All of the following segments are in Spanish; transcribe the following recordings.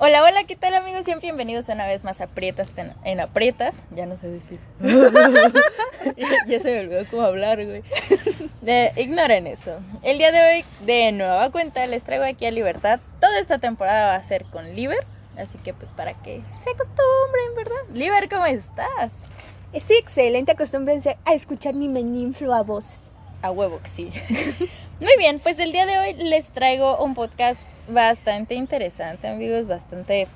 Hola, hola, ¿qué tal amigos? Sean bienvenidos una vez más a Aprietas ten- en Aprietas. Ya no sé decir. ya se me olvidó cómo hablar, güey. Ignoren eso. El día de hoy, de nueva cuenta, les traigo aquí a Libertad. Toda esta temporada va a ser con Liber. Así que pues para que se acostumbren, ¿verdad? Liber, ¿cómo estás? Estoy excelente, acostúmbrense a escuchar mi meninflo a voz. A huevo que sí. Muy bien, pues el día de hoy les traigo un podcast bastante interesante, amigos, bastante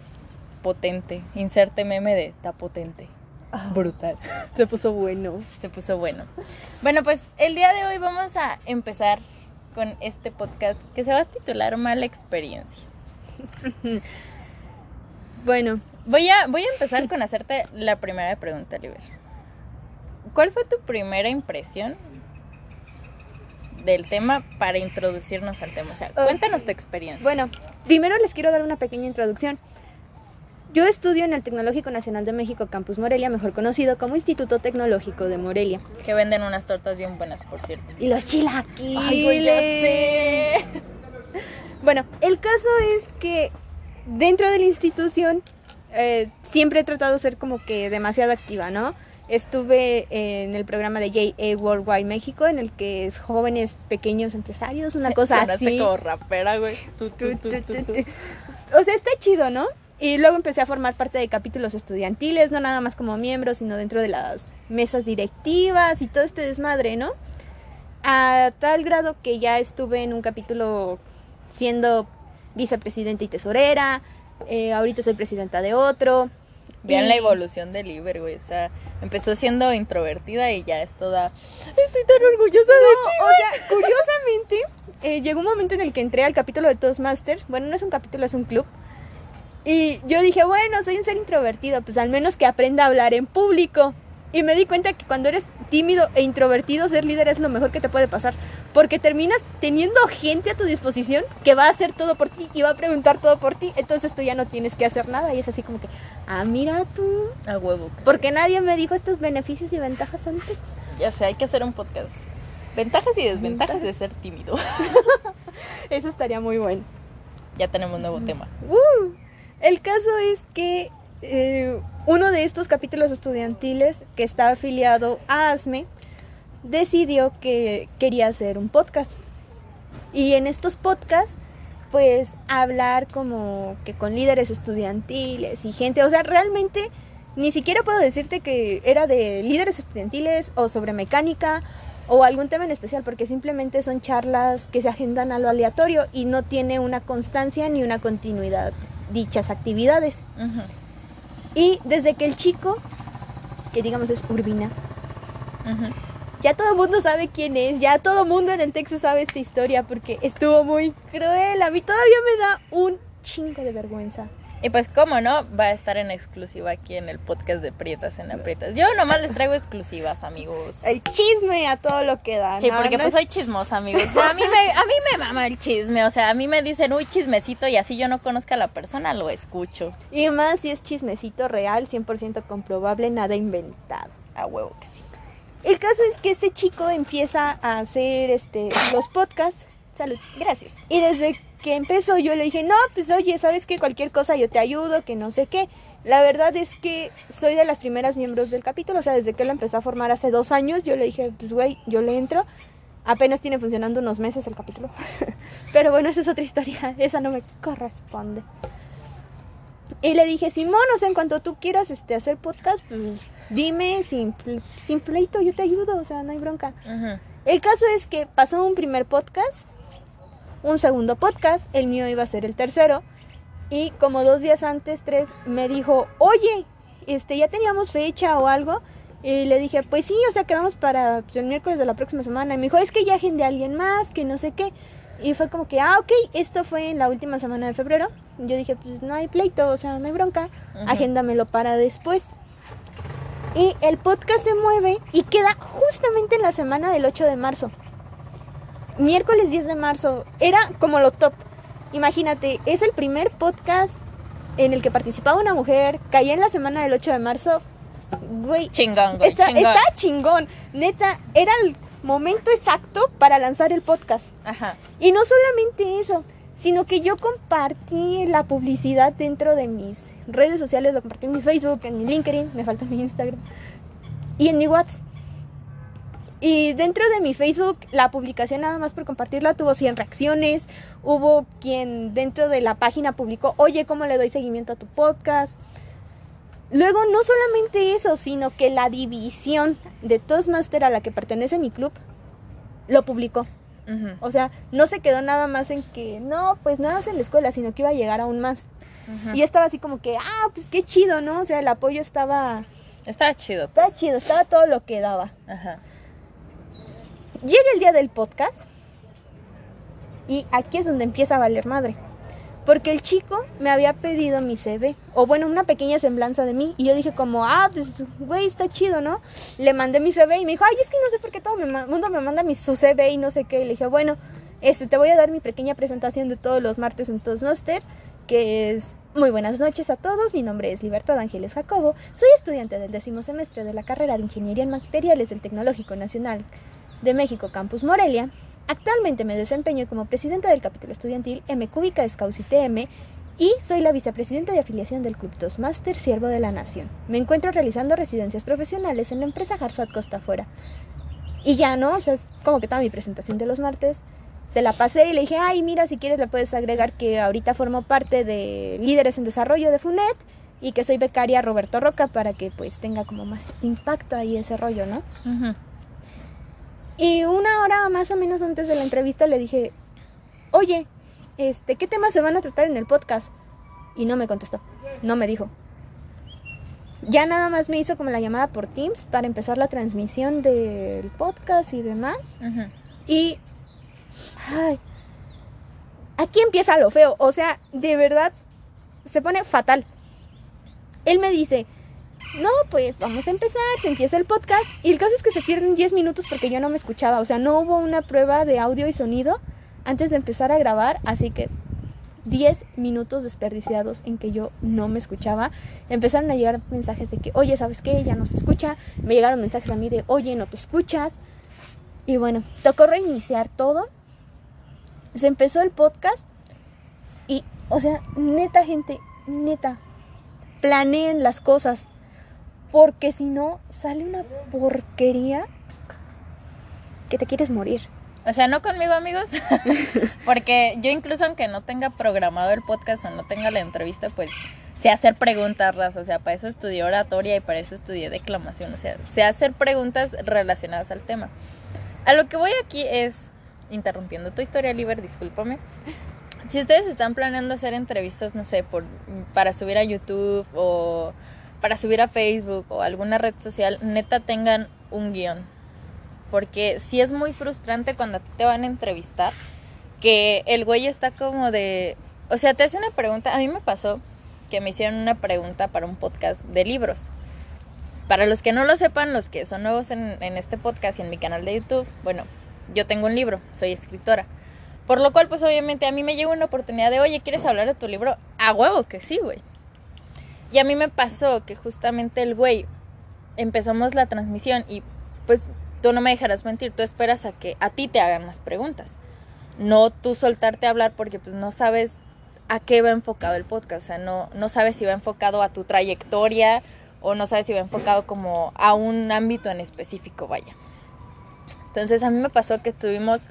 potente. Inserte meme de está potente. Brutal. Se puso bueno. Se puso bueno. Bueno, pues el día de hoy vamos a empezar con este podcast que se va a titular Mala experiencia. Bueno, Voy a, voy a empezar con hacerte la primera pregunta, Liber. ¿Cuál fue tu primera impresión del tema para introducirnos al tema? O sea, cuéntanos tu experiencia. bueno, primero les quiero dar una pequeña introducción. Yo estudio en el Tecnológico Nacional de México Campus Morelia, mejor conocido como Instituto Tecnológico de Morelia. Que venden unas tortas bien buenas, por cierto. Y los chilaquiles. Ay, güey, ya sé. Bueno, el caso es que dentro de la institución eh, siempre he tratado de ser como que demasiado activa, ¿no? Estuve en el programa de JA Worldwide México, en el que es jóvenes pequeños empresarios, una cosa Sonaste así. como rapera, güey. Tú, tú, tú. O sea, está chido, ¿no? Y luego empecé a formar parte de capítulos estudiantiles, no nada más como miembro, sino dentro de las mesas directivas y todo este desmadre, ¿no? A tal grado que ya estuve en un capítulo siendo vicepresidenta y tesorera, eh, ahorita soy presidenta de otro. Vean y- la evolución de Liber, güey. O sea, empezó siendo introvertida y ya es toda. Estoy tan orgullosa de No, o sea, curiosamente, eh, llegó un momento en el que entré al capítulo de Toastmasters. Bueno, no es un capítulo, es un club. Y yo dije, bueno, soy un ser introvertido, pues al menos que aprenda a hablar en público. Y me di cuenta que cuando eres tímido e introvertido, ser líder es lo mejor que te puede pasar. Porque terminas teniendo gente a tu disposición que va a hacer todo por ti y va a preguntar todo por ti. Entonces tú ya no tienes que hacer nada. Y es así como que, ah, mira tú. A huevo. que Porque nadie me dijo estos beneficios y ventajas antes. Ya sé, hay que hacer un podcast. Ventajas y desventajas de ser tímido. Eso estaría muy bueno. Ya tenemos nuevo tema. Uh, el caso es que eh, uno de estos capítulos estudiantiles que está afiliado a ASME decidió que quería hacer un podcast. Y en estos podcasts, pues hablar como que con líderes estudiantiles y gente, o sea, realmente ni siquiera puedo decirte que era de líderes estudiantiles o sobre mecánica o algún tema en especial, porque simplemente son charlas que se agendan a lo aleatorio y no tiene una constancia ni una continuidad dichas actividades. Y desde que el chico, que digamos es Urbina, ya todo el mundo sabe quién es, ya todo el mundo en el Texas sabe esta historia porque estuvo muy cruel. A mí todavía me da un chingo de vergüenza. Y pues, cómo no, va a estar en exclusiva aquí en el podcast de Prietas en Aprietas. Yo nomás les traigo exclusivas, amigos. El chisme a todo lo que da. Sí, ¿no? porque No pues es- soy chismosa, amigos. O sea, a mí me, a mí me mama el chisme. O sea, a mí me dicen, uy, chismecito, y así yo no conozca a la persona, lo escucho. Y más si es chismecito real, 100% comprobable, nada inventado. A huevo que sí. El caso es que este chico empieza a hacer este los podcasts. Salud. Gracias. Y desde que empezó yo le dije, no, pues oye, sabes que cualquier cosa yo te ayudo, que no sé qué. La verdad es que soy de las primeras miembros del capítulo, o sea, desde que él empezó a formar hace dos años, yo le dije, pues güey, yo le entro. Apenas tiene funcionando unos meses el capítulo. Pero bueno, esa es otra historia, esa no me corresponde. Y le dije, Simón, o sea, en cuanto tú quieras este, hacer podcast, pues dime, sin, sin pleito, yo te ayudo, o sea, no hay bronca. Ujú. El caso es que pasó un primer podcast, un segundo podcast, el mío iba a ser el tercero, y como dos días antes, tres, me dijo, oye, este, ya teníamos fecha o algo, y le dije, pues sí, o sea, quedamos para pues, el miércoles de la próxima semana, y me dijo, es que ya agendé a alguien más, que no sé qué, y fue como que, ah, ok, esto fue en la última semana de febrero, yo dije, pues no hay pleito, o sea, no hay bronca, Ujú. agéndamelo para después. Y el podcast se mueve y queda justamente en la semana del 8 de marzo. Miércoles 10 de marzo. Era como lo top. Imagínate, es el primer podcast en el que participaba una mujer. Caía en la semana del 8 de marzo. Güey, Chingón, güey, está, chingón. está chingón. Neta, era el momento exacto para lanzar el podcast. Ajá. Y no solamente eso, sino que yo compartí la publicidad dentro de mis redes sociales, lo compartí en mi Facebook, en mi LinkedIn, me falta mi Instagram y en mi WhatsApp. Y dentro de mi Facebook, la publicación nada más por compartirla tuvo 100 reacciones. Hubo quien dentro de la página publicó, oye, ¿cómo le doy seguimiento a tu podcast? Luego, no solamente eso, sino que la división de Toastmaster a la que pertenece mi club lo publicó. O sea, no se quedó nada más en que, no, pues nada más en la escuela, sino que iba a llegar aún más. Y estaba así como que, ah, pues qué chido, ¿no? O sea, el apoyo estaba... Estaba chido. Estaba pues. chido, estaba todo lo que daba. Ajá. Llega el día del podcast y aquí es donde empieza a valer madre. Porque el chico me había pedido mi CV, o bueno, una pequeña semblanza de mí, y yo dije como, ah, pues, güey, está chido, ¿no? Le mandé mi CV y me dijo, ay, es que no sé por qué todo el mundo me manda mi, su CV y no sé qué. Y le dije, bueno, este, te voy a dar mi pequeña presentación de todos los martes en Toastmaster, que es muy buenas noches a todos, mi nombre es Libertad Ángeles Jacobo, soy estudiante del décimo semestre de la carrera de Ingeniería en Materiales del Tecnológico Nacional de México Campus Morelia. Actualmente me desempeño como presidenta del capítulo estudiantil M Cúbica Scouts TM y soy la vicepresidenta de afiliación del Club Toastmaster Siervo de la Nación. Me encuentro realizando residencias profesionales en la empresa Harsat Costa Fuera. Y ya, ¿no? O sea, es como que toda mi presentación de los martes. Se la pasé y le dije, ay, mira, si quieres le puedes agregar que ahorita formo parte de Líderes en Desarrollo de FUNET y que soy becaria Roberto Roca para que pues tenga como más impacto ahí ese rollo, ¿no? Y una hora más o menos antes de la entrevista le dije, oye, este, ¿qué temas se van a tratar en el podcast? Y no me contestó, no me dijo. Ya nada más me hizo como la llamada por Teams para empezar la transmisión del podcast y demás. Y... Ay, aquí empieza lo feo. O sea, de verdad, se pone fatal. Él me dice, no, pues vamos a empezar, se empieza el podcast y el caso es que se pierden 10 minutos porque yo no me escuchaba, o sea, no hubo una prueba de audio y sonido antes de empezar a grabar, así que 10 minutos desperdiciados en que yo no me escuchaba. Empezaron a llegar mensajes de que, oye, ¿sabes qué? Ya no se escucha. Me llegaron mensajes a mí de, oye, no te escuchas. Y bueno, tocó reiniciar todo. Se empezó el podcast y, o sea, neta gente, neta, planeen las cosas. Porque si no, sale una porquería que te quieres morir. O sea, no conmigo, amigos. Porque yo incluso aunque no tenga programado el podcast o no tenga la entrevista, pues sé hacer preguntas, O sea, para eso estudié oratoria y para eso estudié declamación. O sea, sé hacer preguntas relacionadas al tema. A lo que voy aquí es, interrumpiendo tu historia, Liber, discúlpame. Si ustedes están planeando hacer entrevistas, no sé, por, para subir a YouTube o para subir a Facebook o alguna red social, neta tengan un guion. Porque sí es muy frustrante cuando a ti te van a entrevistar, que el güey está como de... O sea, te hace una pregunta, a mí me pasó que me hicieron una pregunta para un podcast de libros. Para los que no lo sepan, los que son nuevos en, este podcast y en mi canal de YouTube, bueno, yo tengo un libro, soy escritora. Por lo cual, pues obviamente a mí me llegó una oportunidad de, oye, ¿quieres hablar de tu libro? A huevo que sí, güey. Y a mí me pasó que justamente el güey empezamos la transmisión y pues tú no me dejarás mentir, tú esperas a que a ti te hagan más preguntas. No tú soltarte a hablar porque pues no sabes a qué va enfocado el podcast, o sea, no, no sabes si va enfocado a tu trayectoria o no sabes si va enfocado como a un ámbito en específico, vaya. Entonces a mí me pasó que estuvimos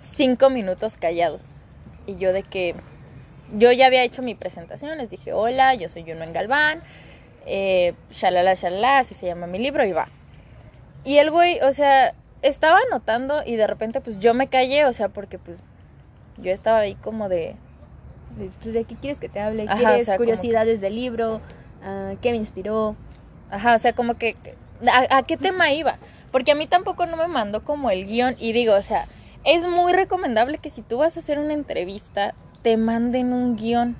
cinco minutos callados y yo de que yo ya había hecho mi presentación, les dije, hola, yo soy Juno en Galván, eh, shalala, shalala, así se llama mi libro, y va. Y el güey, o sea, estaba anotando y de repente pues yo me callé, o sea, porque pues yo estaba ahí como de... ¿De, pues, qué quieres que te hable? ¿Quieres curiosidades del libro? Ah, ¿Qué me inspiró? Ajá, o sea, como que... ¿a, ¿A qué tema iba? Porque a mí tampoco no me mandó como el guion y digo, o sea, es muy recomendable que si tú vas a hacer una entrevista, te manden un guion.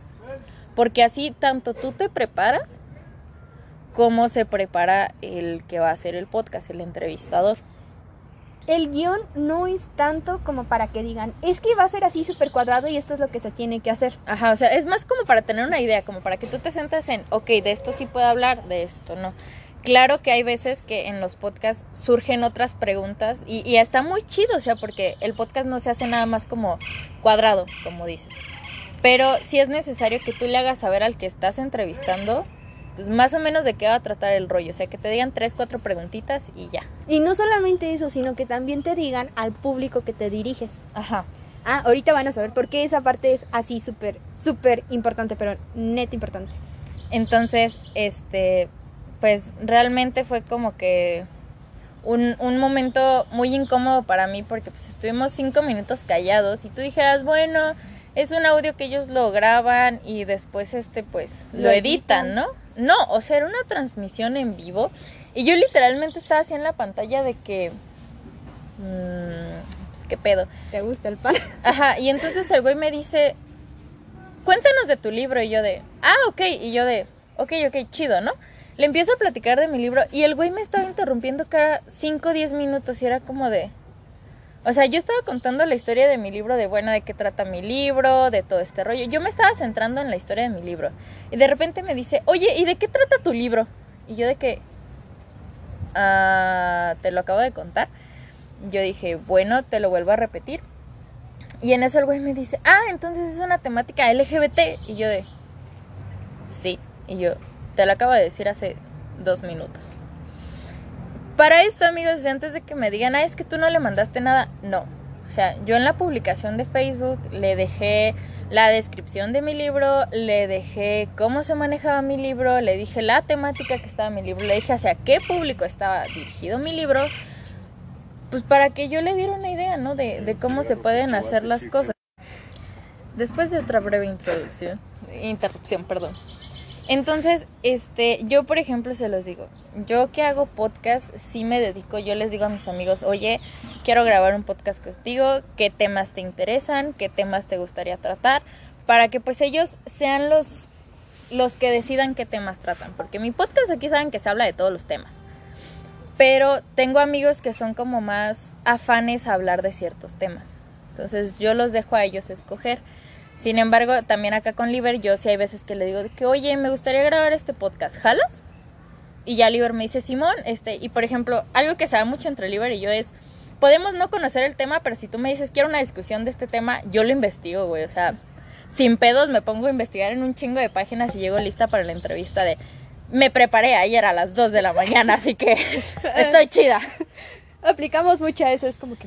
Porque así tanto tú te preparas como se prepara el que va a hacer el podcast, el entrevistador. El guion no es tanto como para que digan, es que va a ser así súper cuadrado y esto es lo que se tiene que hacer. Ajá, o sea, es más como para tener una idea, como para que tú te sientas en, ok, de esto sí puedo hablar, de esto no. Claro que hay veces que en los podcasts surgen otras preguntas y, y está muy chido, o sea, porque el podcast no se hace nada más como cuadrado, como dices Pero sí es necesario que tú le hagas saber al que estás entrevistando, pues más o menos de qué va a tratar el rollo. O sea, que te digan tres, cuatro preguntitas y ya. Y no solamente eso, sino que también te digan al público que te diriges. Ajá. Ah, ahorita van a saber por qué esa parte es así súper, súper importante, pero net importante. Entonces, este, pues realmente fue como que un, un, momento muy incómodo para mí porque pues estuvimos cinco minutos callados y tú dijeras, bueno, es un audio que ellos lo graban y después este pues lo, editan, ¿no? No, o sea, era una transmisión en vivo y yo literalmente estaba así en la pantalla de que... Mmm, pues qué pedo. ¿Te gusta el pan? Ajá, y entonces el güey me dice, cuéntanos de tu libro y yo de, ah, ok, y yo de, ok, ok, chido, ¿no? Le empiezo a platicar de mi libro y el güey me estaba interrumpiendo cada 5 o 10 minutos y era como de... O sea, yo estaba contando la historia de mi libro, de bueno, de qué trata mi libro, de todo este rollo. Yo me estaba centrando en la historia de mi libro. Y de repente me dice, oye, ¿y de qué trata tu libro? Y yo de que... Ah, te lo acabo de contar. Yo dije, bueno, te lo vuelvo a repetir. Y en eso el güey me dice, ah, entonces es una temática LGBT. Y yo de, sí. Y yo, te lo acabo de decir hace dos minutos. Para esto, amigos, antes de que me digan, ah, es que tú no le mandaste nada, no. O sea, yo en la publicación de Facebook le dejé la descripción de mi libro, le dejé cómo se manejaba mi libro, le dije la temática que estaba mi libro, le dije hacia qué público estaba dirigido mi libro, pues para que yo le diera una idea, ¿no? De, de cómo se pueden hacer las cosas. Después de otra breve introducción, interrupción, perdón. Entonces, este, yo por ejemplo se los digo, yo que hago podcast, sí me dedico, yo les digo a mis amigos, oye, quiero grabar un podcast contigo, qué temas te interesan, qué temas te gustaría tratar, para que pues ellos sean los, los que decidan qué temas tratan, porque mi podcast aquí saben que se habla de todos los temas, pero tengo amigos que son como más afanes a hablar de ciertos temas, entonces yo los dejo a ellos escoger. Sin embargo, también acá con Liber, yo sí hay veces que le digo que, oye, me gustaría grabar este podcast, ¿jalas? Y ya Liber me dice, Simón, este, y por ejemplo, algo que se da mucho entre Liber y yo es, podemos no conocer el tema, pero si tú me dices, quiero una discusión de este tema, yo lo investigo, güey, o sea, sin pedos me pongo a investigar en un chingo de páginas y llego lista para la entrevista de, me preparé ayer a las 2 de la mañana, así que estoy chida. Aplicamos mucho a eso, es como que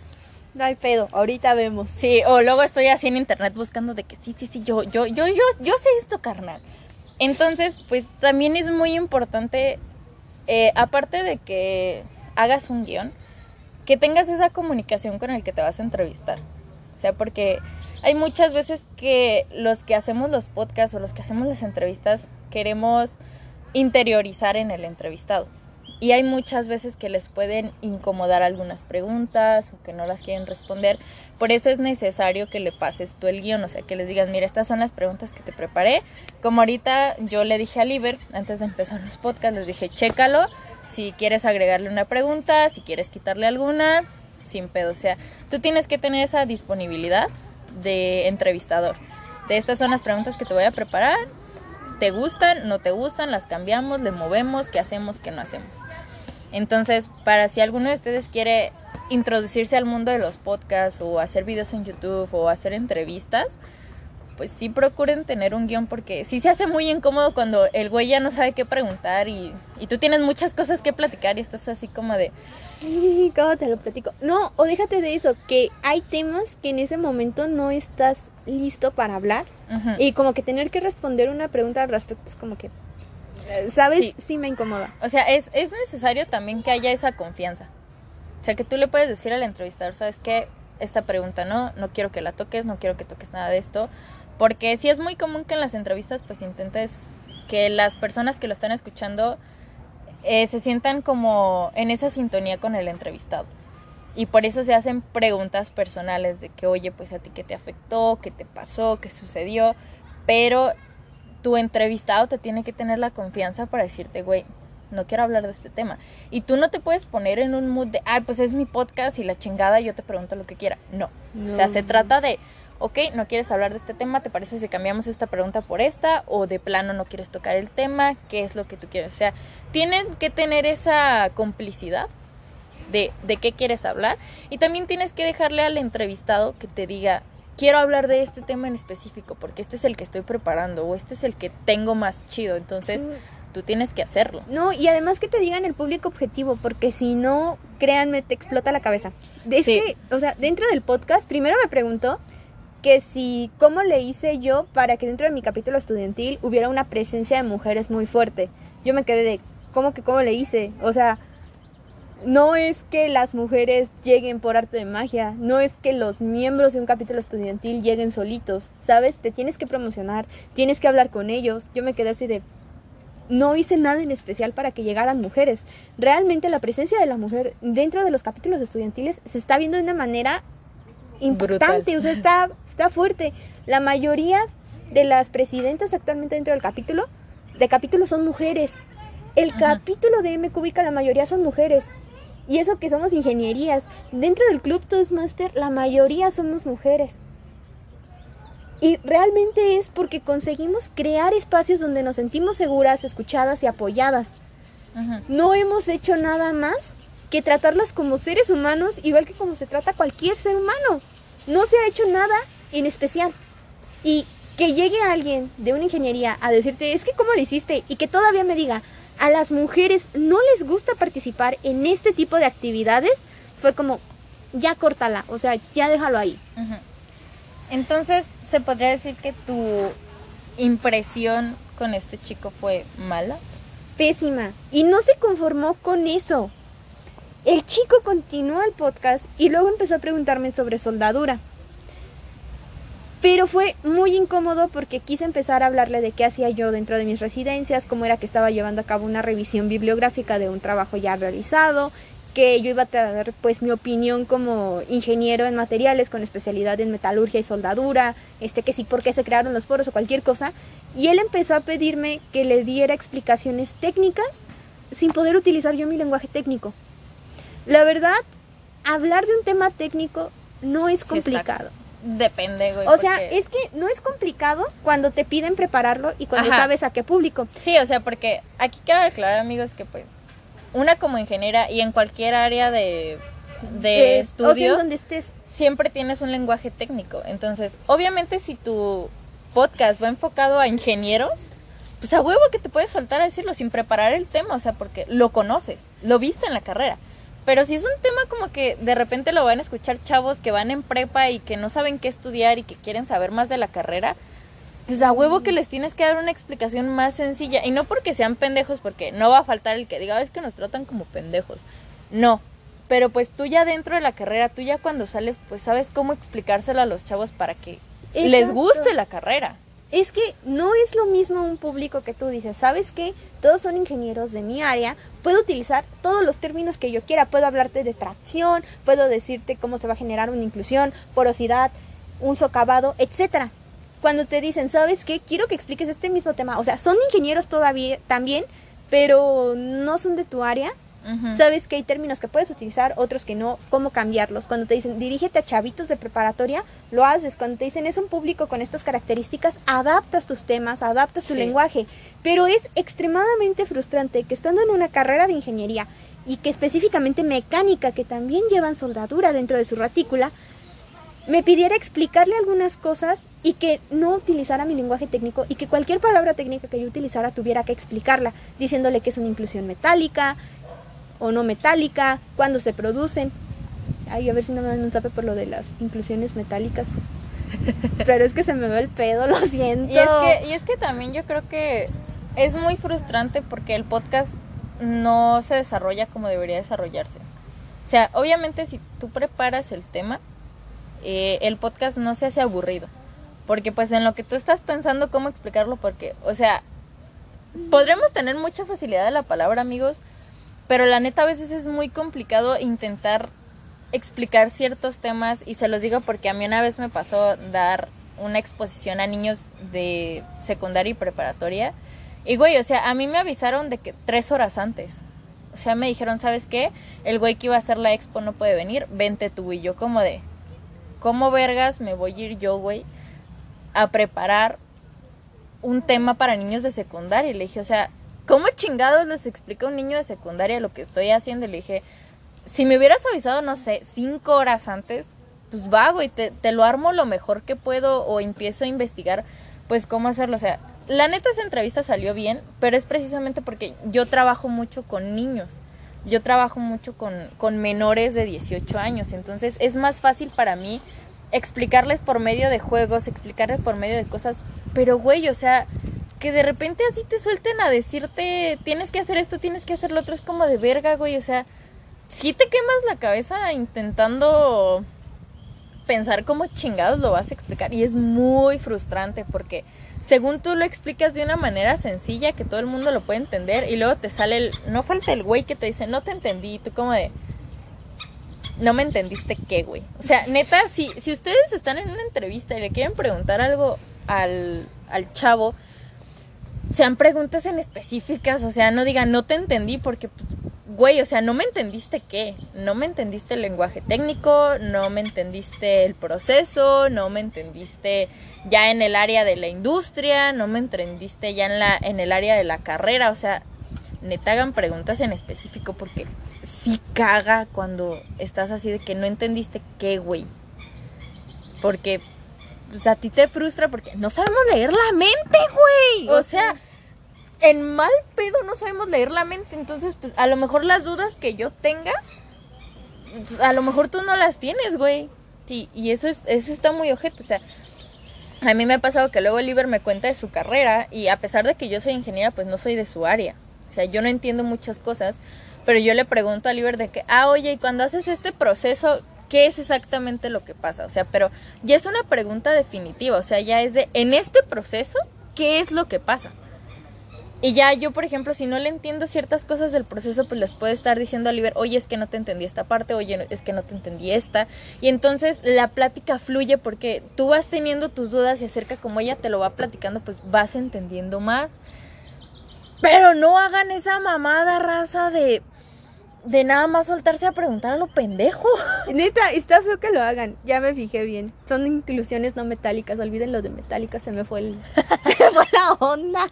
no hay pedo, ahorita vemos. Sí, o luego estoy así en internet buscando de que sí, sí, sí, yo, yo, yo, yo, yo sé esto, carnal. Entonces, pues también es muy importante, eh, aparte de que hagas un guion, que tengas esa comunicación con el que te vas a entrevistar. O sea, porque hay muchas veces que los que hacemos los podcasts o los que hacemos las entrevistas queremos interiorizar en el entrevistado. Y hay muchas veces que les pueden incomodar algunas preguntas o que no las quieren responder. Por eso es necesario que le pases tú el guion, o sea, que les digas, mira, estas son las preguntas que te preparé. Como ahorita yo le dije a Liber, antes de empezar los podcasts, les dije, chécalo, si quieres agregarle una pregunta, si quieres quitarle alguna, sin pedo. O sea, tú tienes que tener esa disponibilidad de entrevistador. De estas son las preguntas que te voy a preparar. ¿Te gustan? ¿No te gustan? ¿Las cambiamos? ¿Le movemos? ¿Qué hacemos? ¿Qué no hacemos? Entonces, para si alguno de ustedes quiere introducirse al mundo de los podcasts o hacer videos en YouTube o hacer entrevistas, pues sí procuren tener un guion porque sí se hace muy incómodo cuando el güey ya no sabe qué preguntar y, y tú tienes muchas cosas que platicar y estás así como de... ¿Cómo te lo platico? No, o déjate de eso, que hay temas que en ese momento no estás listo para hablar y como que tener que responder una pregunta al respecto es como que ¿Sabes? Sí. me incomoda. O sea, es, es necesario también que haya esa confianza. O sea, que tú le puedes decir al entrevistador, ¿sabes qué? Esta pregunta no, no quiero que la toques, no quiero que toques nada de esto. Porque sí es muy común que en las entrevistas pues intentes que las personas que lo están escuchando eh, se sientan como en esa sintonía con el entrevistado. Y por eso se hacen preguntas personales de que, oye, pues a ti qué te afectó, qué te pasó, qué sucedió. Pero tu entrevistado te tiene que tener la confianza para decirte, güey, no quiero hablar de este tema. Y tú no te puedes poner en un mood de, ay, pues es mi podcast y la chingada, yo te pregunto lo que quiera. No. O sea, se trata de, ok, no quieres hablar de este tema, ¿te parece si cambiamos esta pregunta por esta? O de plano no quieres tocar el tema, ¿qué es lo que tú quieres? O sea, tienen que tener esa complicidad de, de qué quieres hablar. Y también tienes que dejarle al entrevistado que te diga, quiero hablar de este tema en específico porque este es el que estoy preparando o este es el que tengo más chido. Entonces, Sí. tú tienes que hacerlo. No, y además que te digan el público objetivo, porque si no, créanme, te explota la cabeza. Es Sí. que, o sea, dentro del podcast, primero me preguntó que si, ¿cómo le hice yo para que dentro de mi capítulo estudiantil hubiera una presencia de mujeres muy fuerte? Yo me quedé de, ¿cómo que cómo le hice? O sea, no es que las mujeres lleguen por arte de magia, no es que los miembros de un capítulo estudiantil lleguen solitos, ¿sabes? Te tienes que promocionar, tienes que hablar con ellos. Yo me quedé así de, no hice nada en especial para que llegaran mujeres. Realmente la presencia de la mujer dentro de los capítulos estudiantiles se está viendo de una manera importante, Brutal. o sea, está, está fuerte. La mayoría de las presidentas actualmente dentro del capítulo, de capítulo son mujeres. El Ajá. capítulo de M Cúbica, la mayoría son mujeres. Y eso que somos ingenierías. Dentro del club Toastmaster, la mayoría somos mujeres. Y realmente es porque conseguimos crear espacios donde nos sentimos seguras, escuchadas y apoyadas. No hemos hecho nada más que tratarlas como seres humanos, igual que como se trata cualquier ser humano. No se ha hecho nada en especial. Y que llegue alguien de una ingeniería a decirte, es que cómo lo hiciste, y que todavía me diga, a las mujeres no les gusta participar en este tipo de actividades, fue como, ya córtala, o sea, ya déjalo ahí. Entonces, ¿se podría decir que tu impresión con este chico fue mala? pésima y no se conformó con eso. El chico continuó el podcast y luego empezó a preguntarme sobre soldadura. Pero fue muy incómodo porque quise empezar a hablarle de qué hacía yo dentro de mis residencias, cómo era que estaba llevando a cabo una revisión bibliográfica de un trabajo ya realizado, que yo iba a dar pues mi opinión como ingeniero en materiales con especialidad en metalurgia y soldadura, este que sí por qué se crearon los poros o cualquier cosa, y él empezó a pedirme que le diera explicaciones técnicas sin poder utilizar yo mi lenguaje técnico. La verdad, hablar de un tema técnico no es Sí complicado. Depende, güey. O sea, porque- es que no es complicado cuando te piden prepararlo y cuando Ajá. sabes a qué público. Sí, o sea, porque aquí quiero aclarar, amigos, que pues una como ingeniera y en cualquier área de, de Eh, O sea, estudio donde estés. siempre tienes un lenguaje técnico. Entonces, obviamente si tu podcast va enfocado a ingenieros, pues a huevo que te puedes soltar a decirlo sin preparar el tema, o sea, porque lo conoces, lo viste en la carrera. Pero si es un tema como que de repente lo van a escuchar chavos que van en prepa y que no saben qué estudiar y que quieren saber más de la carrera, pues a huevo que les tienes que dar una explicación más sencilla. Y no porque sean pendejos, porque no va a faltar el que diga, "Ah, es que nos tratan como pendejos. No, pero pues tú ya dentro de la carrera, tú ya cuando sales, pues sabes cómo explicárselo a los chavos para que les guste la carrera. Es que no es lo mismo un público que tú dices, ¿sabes qué? Todos son ingenieros de mi área, puedo utilizar todos los términos que yo quiera, puedo hablarte de tracción, puedo decirte cómo se va a generar una inclusión, porosidad, un socavado, etcétera. Cuando te dicen, ¿sabes qué? Quiero que expliques este mismo tema, o sea, son ingenieros todavía también, pero no son de tu área, Sabes que hay términos que puedes utilizar, otros que no, cómo cambiarlos. Cuando te dicen dirígete a chavitos de preparatoria, lo haces. Cuando te dicen es un público con estas características, adaptas tus temas, adaptas tu Sí. lenguaje. Pero es extremadamente frustrante que estando en una carrera de ingeniería y que específicamente mecánica, que también llevan soldadura dentro de su retícula, me pidiera explicarle algunas cosas y que no utilizara mi lenguaje técnico y que cualquier palabra técnica que yo utilizara tuviera que explicarla, diciéndole que es una inclusión metálica o no metálica, cuándo se producen. Ay, a ver si no me dan un zape por lo de las inclusiones metálicas. Pero es que se me va el pedo, lo siento. Y es, que, y es que también yo creo que es muy frustrante porque el podcast no se desarrolla como debería desarrollarse. O sea, obviamente si tú preparas el tema, eh, el podcast no se hace aburrido. Porque pues en lo que tú estás pensando cómo explicarlo, porque, o sea, podremos tener mucha facilidad de la palabra, amigos, pero la neta a veces es muy complicado intentar explicar ciertos temas y se los digo porque a mí una vez me pasó dar una exposición a niños de secundaria y preparatoria y güey, o sea, a mí me avisaron de que tres horas antes, o sea, me dijeron, ¿sabes qué? El güey que iba a hacer la expo no puede venir, vente tú y yo como de, ¿cómo vergas me voy a ir yo, güey, a preparar un tema para niños de secundaria? Y le dije, o sea, ¿cómo chingados les explica a un niño de secundaria lo que estoy haciendo? Y le dije, si me hubieras avisado, no sé, cinco horas antes, pues va, güey, te, te lo armo lo mejor que puedo o empiezo a investigar, pues cómo hacerlo. O sea, la neta esa entrevista salió bien, pero es precisamente porque yo trabajo mucho con niños. Yo trabajo mucho con, con menores de 18 años, entonces es más fácil para mí explicarles por medio de juegos, explicarles por medio de cosas, pero güey, o sea, que de repente así te suelten a decirte, tienes que hacer esto, tienes que hacer lo otro, es como de verga, güey, o sea, si te quemas la cabeza intentando pensar cómo chingados lo vas a explicar y es muy frustrante porque según tú lo explicas de una manera sencilla que todo el mundo lo puede entender y luego te sale el, no falta el güey que te dice, no te entendí, y tú como de, no me entendiste qué, güey. O sea, neta, si, si ustedes están en una entrevista y le quieren preguntar algo al, al chavo, sean preguntas en específicas, o sea, no digan, no te entendí porque, güey, o sea, no me entendiste qué, no me entendiste el lenguaje técnico, no me entendiste el proceso, no me entendiste ya en el área de la industria, no me entendiste ya en, la, en el área de la carrera, o sea, neta hagan preguntas en específico porque sí caga cuando estás así de que no entendiste qué, güey. Porque pues a ti te frustra porque no sabemos leer la mente, güey. O sea, en mal pedo no sabemos leer la mente. Entonces, pues a lo mejor las dudas que yo tenga, pues, a lo mejor tú no las tienes, güey. Y, y eso, es, eso está muy ojete. O sea, a mí me ha pasado que luego Oliver me cuenta de su carrera y a pesar de que yo soy ingeniera, pues no soy de su área. O sea, yo no entiendo muchas cosas, pero yo le pregunto a Oliver de que, ah, oye, y cuando haces este proceso, ¿qué es exactamente lo que pasa? O sea, pero ya es una pregunta definitiva, o sea, ya es de, en este proceso, ¿qué es lo que pasa? Y ya yo, por ejemplo, si no le entiendo ciertas cosas del proceso, pues les puedo estar diciendo a Oliver, oye, es que no te entendí esta parte, oye, es que no te entendí esta. Y entonces la plática fluye porque tú vas teniendo tus dudas y acerca como ella te lo va platicando, pues vas entendiendo más. Pero no hagan esa mamada raza de de nada más soltarse a preguntar a lo pendejo. Neta, está feo que lo hagan. Ya me fijé bien. Son inclusiones no metálicas. Olviden lo de metálicas. Se me fue el. la onda.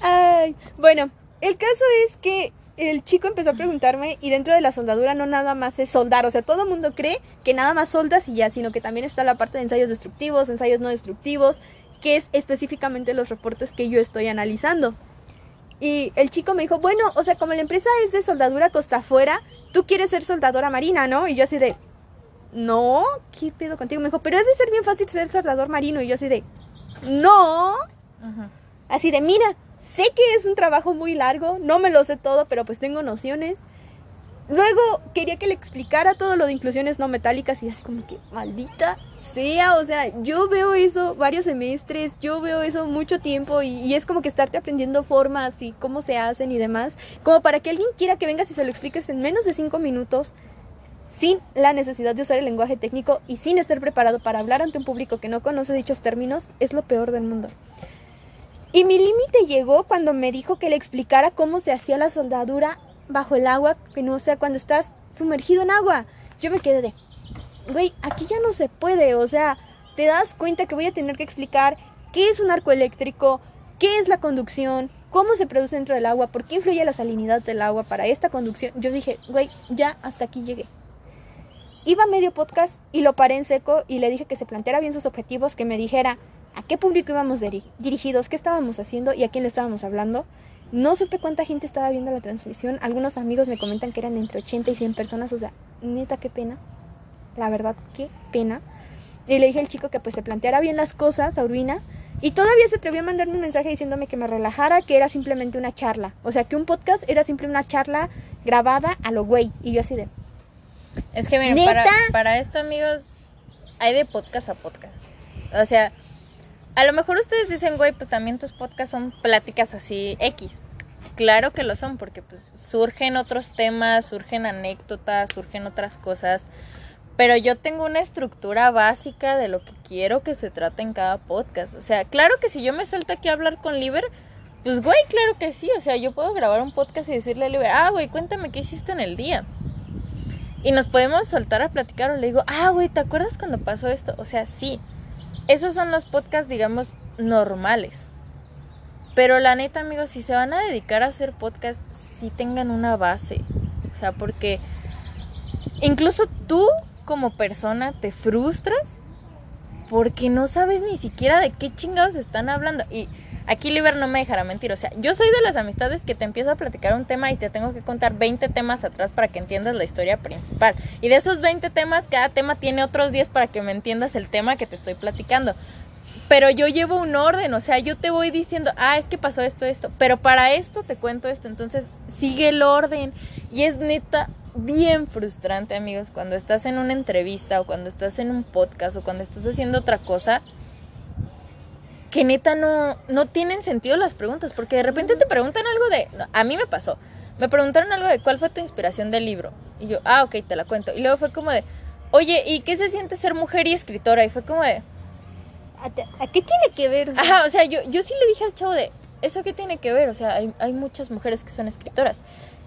Ay. Bueno, el caso es que el chico empezó a preguntarme y dentro de la soldadura no nada más es soldar, o sea, todo el mundo cree que nada más soldas y ya, sino que también está la parte de ensayos destructivos, ensayos no destructivos, que es específicamente los reportes que yo estoy analizando. Y el chico me dijo, bueno, o sea, como la empresa es de soldadura costa afuera, tú quieres ser soldadora marina, ¿no? Y yo así de, no, ¿qué pedo contigo? Me dijo, pero es de ser bien fácil ser soldador marino. Y yo así de, no. Así de, mira, sé que es un trabajo muy largo, no me lo sé todo, pero pues tengo nociones. Luego quería que le explicara todo lo de inclusiones no metálicas y así como que, maldita sea, o sea, yo veo eso varios semestres, yo veo eso mucho tiempo y, es como que estarte aprendiendo formas y cómo se hacen y demás, como para que alguien quiera que vengas y se lo expliques en menos de cinco minutos sin la necesidad de usar el lenguaje técnico y sin estar preparado para hablar ante un público que no conoce dichos términos, es lo peor del mundo. Y mi límite llegó cuando me dijo que le explicara cómo se hacía la soldadura bajo el agua, que no sea cuando estás sumergido en agua. Yo me quedé de, güey, aquí ya no se puede, o sea, te das cuenta que voy a tener que explicar qué es un arco eléctrico, qué es la conducción, cómo se produce dentro del agua, por qué influye la salinidad del agua para esta conducción. Yo dije, güey, ya hasta aquí llegué. Iba medio podcast y lo paré en seco y le dije que se planteara bien sus objetivos, que me dijera a qué público íbamos dirigidos, qué estábamos haciendo y a quién le estábamos hablando. No supe cuánta gente estaba viendo la transmisión. Algunos amigos me comentan que eran entre 80 y 100 personas. O sea, neta, qué pena. La verdad, qué pena. Y le dije al chico que pues se planteara bien las cosas a Urbina. Y todavía se atrevió a mandarme un mensaje diciéndome que me relajara, que era simplemente una charla. O sea, que un podcast era simplemente una charla grabada a lo güey. Y yo así de... Es que miren, para, para esto amigos, hay de podcast a podcast. O sea, a lo mejor ustedes dicen, güey, pues también tus podcasts son pláticas así X. Claro que lo son, porque pues surgen otros temas, surgen anécdotas, surgen otras cosas. Pero yo tengo una estructura básica de lo que quiero que se trate en cada podcast. O sea, claro que si yo me suelto aquí a hablar con Liber, pues güey, claro que sí. O sea, yo puedo grabar un podcast y decirle a Liber, ah, güey, cuéntame qué hiciste en el día. Y nos podemos soltar a platicar o le digo, ah, güey, ¿te acuerdas cuando pasó esto? O sea, sí. Esos son los podcasts, digamos, normales. Pero la neta, amigos, si se van a dedicar a hacer podcasts, sí tengan una base. O sea, porque incluso tú como persona te frustras porque no sabes ni siquiera de qué chingados están hablando. Y aquí Liber no me dejará mentir. O sea, yo soy de las amistades que te empiezo a platicar un tema y te tengo que contar 20 temas atrás para que entiendas la historia principal. Y de esos 20 temas, cada tema tiene otros 10 para que me entiendas el tema que te estoy platicando. Pero yo llevo un orden, o sea, yo te voy diciendo, ah, es que pasó esto, esto, pero para esto te cuento esto, entonces sigue el orden. Y es neta bien frustrante, amigos, cuando estás en una entrevista o cuando estás en un podcast o cuando estás haciendo otra cosa, que neta no, no tienen sentido las preguntas, porque de repente te preguntan algo de, a mí me pasó, me preguntaron algo de cuál fue tu inspiración del libro, y yo, ah, ok, te la cuento, y luego fue como de, oye, ¿y qué se siente ser mujer y escritora? Y fue como de... ¿A, qué tiene que ver? Ajá, o sea, yo, yo sí le dije al chavo de, ¿eso qué tiene que ver? O sea, hay, hay muchas mujeres que son escritoras.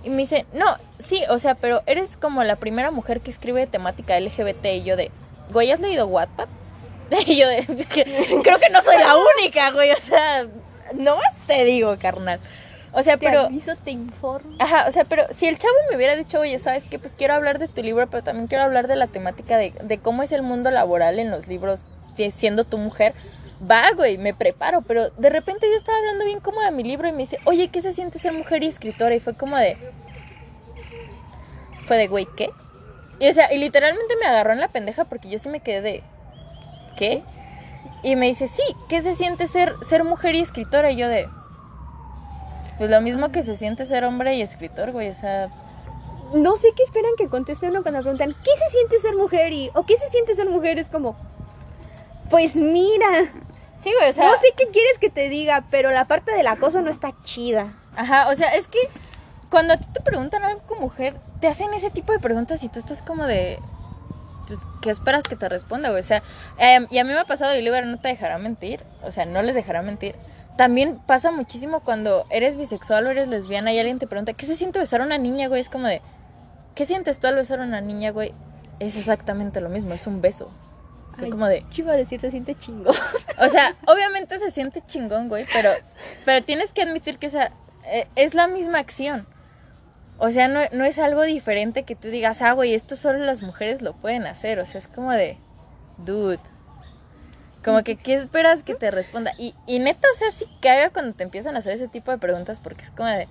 Y me dice, no, sí, o sea, pero eres como la primera mujer que escribe temática LGBT. Y yo de, güey, ¿has leído Wattpad? Y yo de, creo que no soy la única, güey, o sea, no más te digo, carnal. O sea, pero... Aviso, te informo. Ajá, o sea, pero si el chavo me hubiera dicho, oye, ¿sabes qué? Pues quiero hablar de tu libro, pero también quiero hablar de la temática de, de cómo es el mundo laboral en los libros siendo tu mujer. Va, güey, me preparo, pero de repente yo estaba hablando bien como de mi libro y me dice, oye, ¿qué se siente ser mujer y escritora? Y fue como de... Fue de, güey, ¿qué? Y o sea, y literalmente me agarró en la pendeja porque yo sí me quedé de... ¿qué? Y me dice, sí, ¿qué se siente ser, ser mujer y escritora? Y yo de, pues lo mismo que se siente ser hombre y escritor, güey, o sea... No sé qué esperan que conteste uno cuando preguntan, ¿qué se siente ser mujer? Y, ¿O qué se siente ser mujer? Es como, pues mira. Sí, güey, o sea... No sé qué quieres que te diga, pero la parte del acoso no está chida. Ajá, o sea, es que cuando a ti te preguntan algo como mujer, te hacen ese tipo de preguntas y tú estás como de, pues, ¿qué esperas que te responda, güey? O sea, em, y a mí me ha pasado, y Oliver no te dejará mentir, o sea, no les dejará mentir. También pasa muchísimo cuando eres bisexual o eres lesbiana y alguien te pregunta, ¿qué se siente besar a una niña, güey? Es como de, ¿qué sientes tú al besar a una niña, güey? Es exactamente lo mismo, es un beso. Es como de... ¿Qué iba a decir? Se siente chingón. O sea, obviamente se siente chingón, güey, pero, pero tienes que admitir que, o sea, eh, es la misma acción. O sea, no, no, es algo diferente que tú digas, ah, güey, esto solo las mujeres lo pueden hacer. O sea, es como de, dude. Como que, ¿qué esperas que te responda? Y, y neta, o sea, sí caga cuando te empiezan a hacer ese tipo de preguntas porque es como de,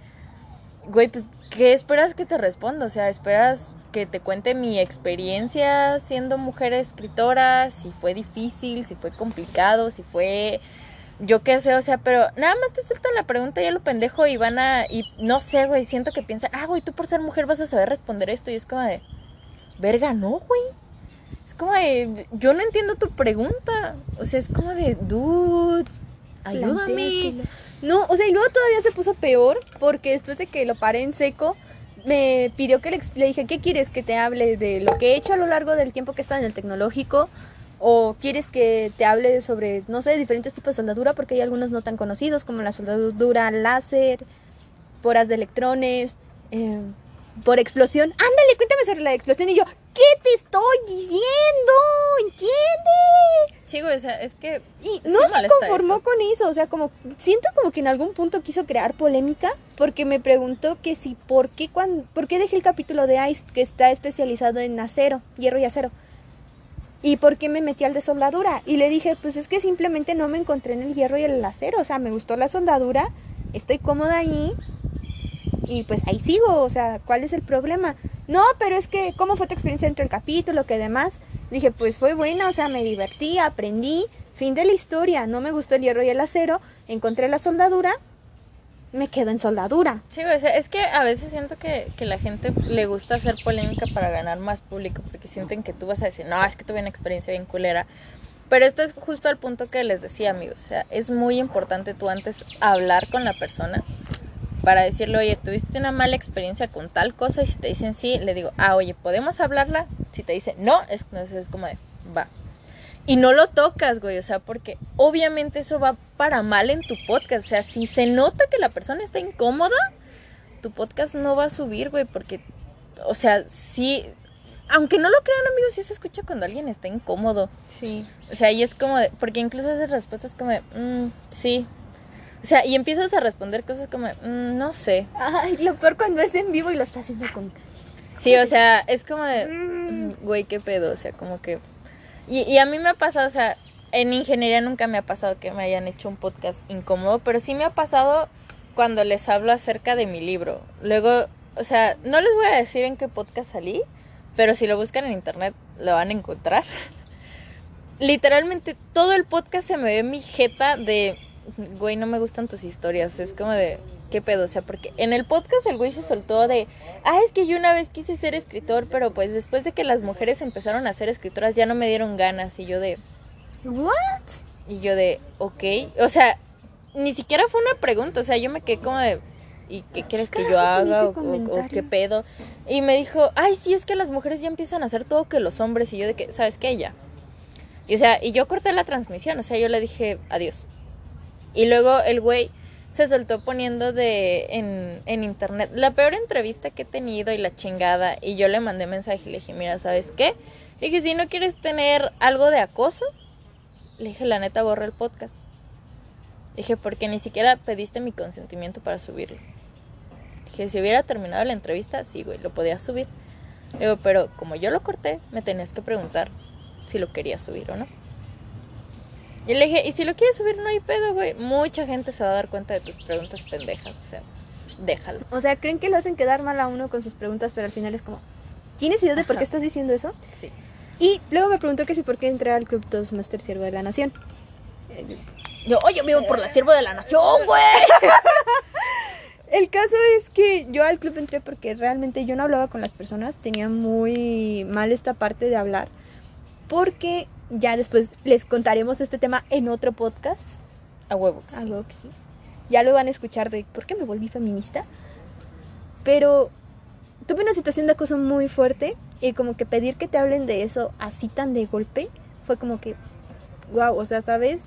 güey, pues, ¿qué esperas que te responda? O sea, esperas que te cuente mi experiencia siendo mujer escritora, si fue difícil, si fue complicado, si fue yo qué sé, o sea, pero nada más te sueltan la pregunta ya lo pendejo y van a, y no sé, güey, siento que piensan, ah, güey, tú por ser mujer vas a saber responder esto y es como de, verga, no, güey. Es como de, yo no entiendo tu pregunta, o sea, es como de, dude, ayúdame. No, o sea, y luego todavía se puso peor porque después de que lo paré en seco, me pidió que le, le dije, ¿qué quieres que te hable de lo que he hecho a lo largo del tiempo que está en el tecnológico? o quieres que te hable sobre, no sé, diferentes tipos de soldadura, porque hay algunos no tan conocidos, como la soldadura láser, poras de electrones, eh, por explosión. Ándale, cuéntame sobre la explosión. Y yo, ¿qué te estoy diciendo? ¿Entiendes? Sí, o sea, es que... Y no se conformó con eso, o sea, como, siento como que en algún punto quiso crear polémica, porque me preguntó que si, ¿por qué, cuando, ¿por qué dejé el capítulo de Ice, que está especializado en acero, hierro y acero? ¿Y por qué me metí al de soldadura? Y le dije, pues es que simplemente no me encontré en el hierro y el acero. O sea, me gustó la soldadura, estoy cómoda ahí y pues ahí sigo. O sea, ¿cuál es el problema? No, pero es que, ¿cómo fue tu experiencia dentro del capítulo? ¿Qué demás? Dije, pues fue buena, o sea, me divertí, aprendí. Fin de la historia. No me gustó el hierro y el acero. Encontré la soldadura me quedo en soldadura. Sí, o sea, es que a veces siento que, que, la gente le gusta hacer polémica para ganar más público, porque sienten que tú vas a decir, no, es que tuve una experiencia bien culera. Pero esto es justo al punto que les decía, amigos. O sea, es muy importante tú antes hablar con la persona para decirle, oye, tuviste una mala experiencia con tal cosa, y si te dicen sí, le digo, ah, oye, ¿podemos hablarla? Si te dicen no, es, es como de, va, y no lo tocas, güey, o sea, porque obviamente eso va para mal en tu podcast, o sea, si se nota que la persona está incómoda, tu podcast no va a subir, güey, porque, o sea, sí, aunque no lo crean amigos, sí se escucha cuando alguien está incómodo. Sí. O sea, y es como de, porque incluso esas respuestas como de, mm, sí. O sea, y empiezas a responder cosas como, mm, no sé. Ay, lo peor cuando es en vivo y lo estás haciendo con Sí, o sea, es como de, mm, güey, qué pedo, o sea, como que... Y, y a mí me ha pasado, o sea, en ingeniería nunca me ha pasado que me hayan hecho un podcast incómodo, pero sí me ha pasado cuando les hablo acerca de mi libro. Luego, o sea, no les voy a decir en qué podcast salí, pero si lo buscan en internet lo van a encontrar. Literalmente todo el podcast se me ve mi jeta de, güey, no me gustan tus historias. Es como de, ¿qué pedo? O sea, porque en el podcast el güey se soltó de, ah, es que yo una vez quise ser escritor, pero pues después de que las mujeres empezaron a ser escritoras ya no me dieron ganas. Y yo de, ¿What? y yo de, ok. O sea, ni siquiera fue una pregunta. O sea, yo me quedé como de, ¿y qué quieres que yo haga? O, o- o comentario? qué pedo. Y me dijo, ay, sí, es que las mujeres ya empiezan a hacer todo que los hombres. Y yo de que, ¿sabes qué? Ya. Y o sea, y yo corté la transmisión. O sea, yo le dije, adiós. Y luego el güey se soltó poniendo de en, en internet la peor entrevista que he tenido y la chingada. Y yo le mandé mensaje y le dije, mira, ¿sabes qué? Le dije, si no quieres tener algo de acoso, le dije, la neta, borra el podcast. Dije, porque ni siquiera pediste mi consentimiento para subirlo. Dije, si hubiera terminado la entrevista, sí, güey, lo podía subir. Le Digo, pero como yo lo corté, me tenías que preguntar si lo quería subir o no. Y le dije, y si lo quieres subir, no hay pedo, güey. Mucha gente se va a dar cuenta de tus preguntas pendejas, o sea, déjalo. O sea, creen que lo hacen quedar mal a uno con sus preguntas, pero al final es como, ¿tienes idea de por qué estás diciendo eso? Sí. Y luego me preguntó que si por qué entré al Club Toastmaster Siervo de la Nación. Yo, oye, vivo por la sierva de la nación, güey. El caso es que yo al club entré porque realmente yo no hablaba con las personas, tenía muy mal esta parte de hablar, porque ya después les contaremos este tema en otro podcast, A sí. algo que sí. Ya lo van a escuchar de por qué me volví feminista. Pero tuve una situación de acoso muy fuerte y como que pedir que te hablen de eso así tan de golpe fue como que, wow, o sea, ¿sabes?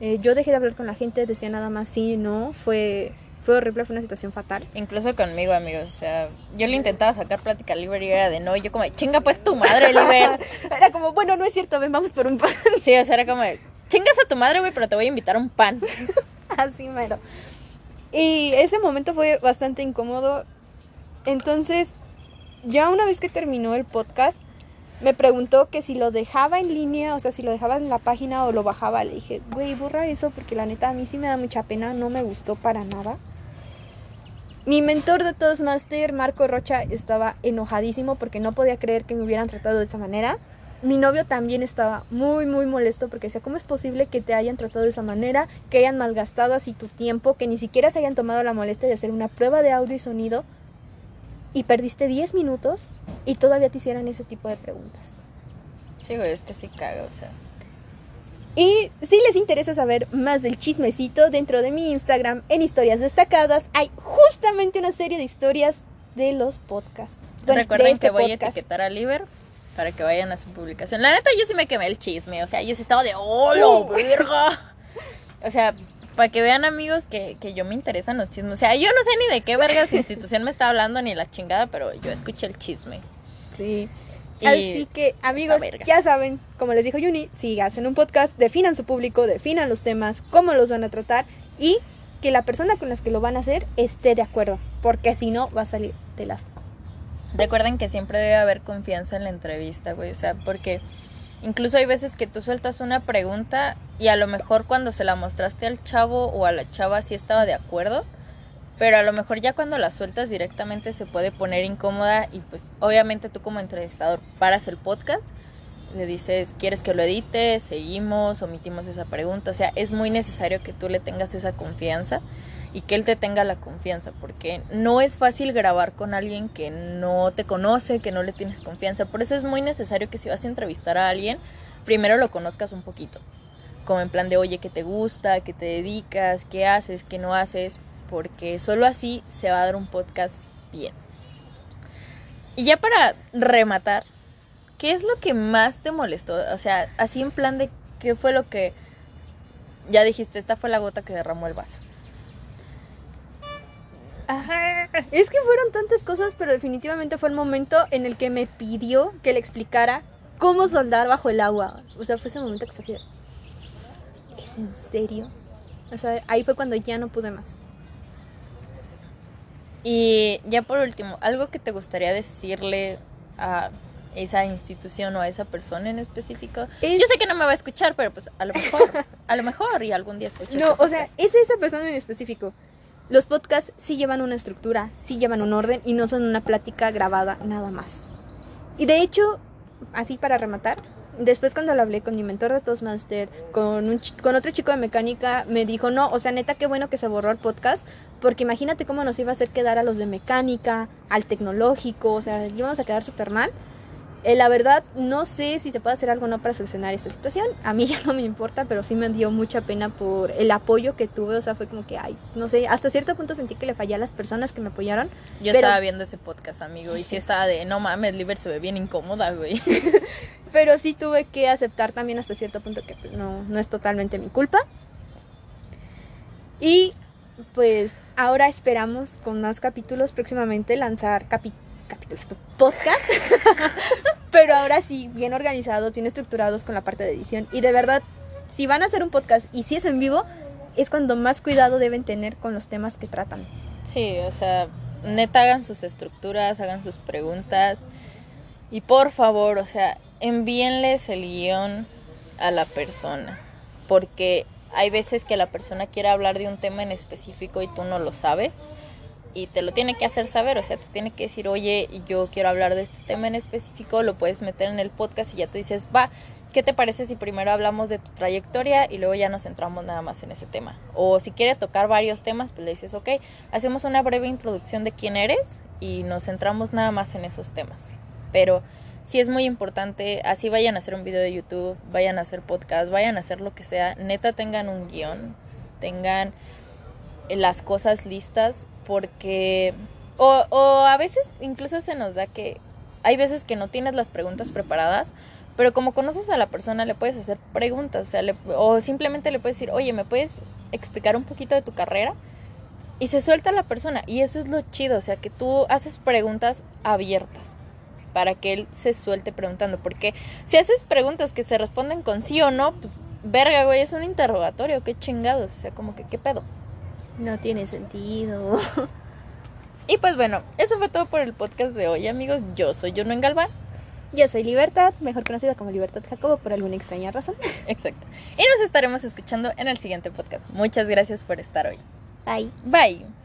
Eh, yo dejé de hablar con la gente, decía nada más sí, no, fue, fue horrible, fue una situación fatal. Incluso conmigo, amigos. O sea, yo le intentaba sacar plática a Liber y era de no. Y yo como, chinga pues tu madre, Liber. Era como, bueno, no es cierto, ven, vamos por un pan. Sí, o sea, era como, chingas a tu madre, güey, pero te voy a invitar a un pan. Así mero. Y ese momento fue bastante incómodo. Entonces, ya una vez que terminó el podcast, me preguntó que si lo dejaba en línea, o sea, si lo dejaba en la página o lo bajaba. Le dije, güey, borra eso porque la neta a mí sí me da mucha pena, no me gustó para nada. Mi mentor de Toastmaster, Marco Rocha, estaba enojadísimo porque no podía creer que me hubieran tratado de esa manera. Mi novio también estaba muy, muy molesto porque decía, ¿cómo es posible que te hayan tratado de esa manera? Que hayan malgastado así tu tiempo, que ni siquiera se hayan tomado la molestia de hacer una prueba de audio y sonido y perdiste 10 minutos y todavía te hicieran ese tipo de preguntas. Sí, güey, es que sí caga, o sea. Y si les interesa saber más del chismecito, dentro de mi Instagram, en historias destacadas, hay justamente una serie de historias de los podcasts. Bueno, Recuerden este que voy podcast. a etiquetar a Liber para que vayan a su publicación. La neta, yo sí me quemé el chisme. O sea, yo sí estaba de ¡Hola, verga! O sea, para que vean, amigos, que, que yo me interesan los chismes. O sea, yo no sé ni de qué vergas institución me está hablando ni la chingada, pero yo escuché el chisme. Sí. Así que, amigos, ya saben, como les dijo Yuni, si hacen un podcast, definan su público, definan los temas, cómo los van a tratar y que la persona con las que lo van a hacer esté de acuerdo, porque si no, va a salir del asco. Recuerden que siempre debe haber confianza en la entrevista, güey. O sea, porque incluso hay veces que tú sueltas una pregunta y a lo mejor cuando se la mostraste al chavo o a la chava sí estaba de acuerdo. Pero a lo mejor ya cuando la sueltas directamente se puede poner incómoda y pues obviamente tú como entrevistador paras el podcast, le dices, ¿quieres que lo edite? Seguimos, omitimos esa pregunta. O sea, es muy necesario que tú le tengas esa confianza y que él te tenga la confianza, porque no es fácil grabar con alguien que no te conoce, que no le tienes confianza. Por eso es muy necesario que si vas a entrevistar a alguien, primero lo conozcas un poquito. Como en plan de, oye, ¿qué te gusta? ¿Qué te dedicas? ¿Qué haces? ¿Qué no haces? Porque solo así se va a dar un podcast bien. Y ya para rematar, ¿qué es lo que más te molestó? O sea, así en plan de, ¿qué fue lo que ya dijiste? Esta fue la gota que derramó el vaso. Es que fueron tantas cosas, pero definitivamente fue el momento en el que me pidió que le explicara cómo soldar bajo el agua. O sea, fue ese momento que fue así de, ¿Es en serio? O sea, ahí fue cuando ya no pude más. Y ya por último, algo que te gustaría decirle a esa institución o a esa persona en específico. Es- Yo sé que no me va a escuchar, pero pues a lo mejor, a lo mejor y algún día escuche. No, o sea, es esa persona en específico. Los podcasts sí llevan una estructura, sí llevan un orden y no son una plática grabada nada más. Y de hecho, así para rematar, después cuando lo hablé con mi mentor de Toastmaster, con, un, con otro chico de mecánica, me dijo, no, o sea, neta, qué bueno que se borró el podcast, porque imagínate cómo nos iba a hacer quedar a los de mecánica, al tecnológico, o sea, íbamos a quedar súper mal. Eh, la verdad, no sé si se puede hacer algo o no para solucionar esta situación. A mí ya no me importa, pero sí me dio mucha pena por el apoyo que tuve. O sea, fue como que, ay, no sé, hasta cierto punto sentí que le fallé a las personas que me apoyaron. Yo pero- estaba viendo ese podcast, amigo, y sí estaba de, no mames, Liber se ve bien incómoda, güey. Pero sí tuve que aceptar también hasta cierto punto que pues, no, no es totalmente mi culpa. Y pues ahora esperamos con más capítulos próximamente lanzar capi- capítulos, tu podcast. Pero ahora sí, bien organizados, bien estructurados con la parte de edición. Y de verdad, si van a hacer un podcast y si es en vivo, es cuando más cuidado deben tener con los temas que tratan. Sí, o sea, neta hagan sus estructuras, hagan sus preguntas. Y por favor, o sea, envíenles el guion a la persona. Porque hay veces que la persona quiere hablar de un tema en específico y tú no lo sabes. Y te lo tiene que hacer saber, o sea, te tiene que decir, oye, yo quiero hablar de este tema en específico, lo puedes meter en el podcast y ya tú dices, va, ¿qué te parece si primero hablamos de tu trayectoria y luego ya nos centramos nada más en ese tema? O si quiere tocar varios temas, pues le dices, ok, hacemos una breve introducción de quién eres y nos centramos nada más en esos temas. Pero sí es muy importante, así vayan a hacer un video de YouTube, vayan a hacer podcast, vayan a hacer lo que sea, neta tengan un guion, tengan eh, las cosas listas, porque... O, o a veces incluso se nos da que hay veces que no tienes las preguntas preparadas, pero como conoces a la persona le puedes hacer preguntas, o sea, le- o simplemente le puedes decir, oye, ¿me puedes explicar un poquito de tu carrera? Y se suelta la persona, y eso es lo chido, o sea, que tú haces preguntas abiertas para que él se suelte preguntando, porque si haces preguntas que se responden con sí o no, pues verga, güey, es un interrogatorio, qué chingados, o sea, como que qué pedo. No tiene sentido. Y pues bueno, eso fue todo por el podcast de hoy, amigos. Yo soy Juno en Galván. Yo soy Libertad, mejor conocida como Libertad Jacobo por alguna extraña razón. Exacto. Y nos estaremos escuchando en el siguiente podcast. Muchas gracias por estar hoy. Bye. Bye.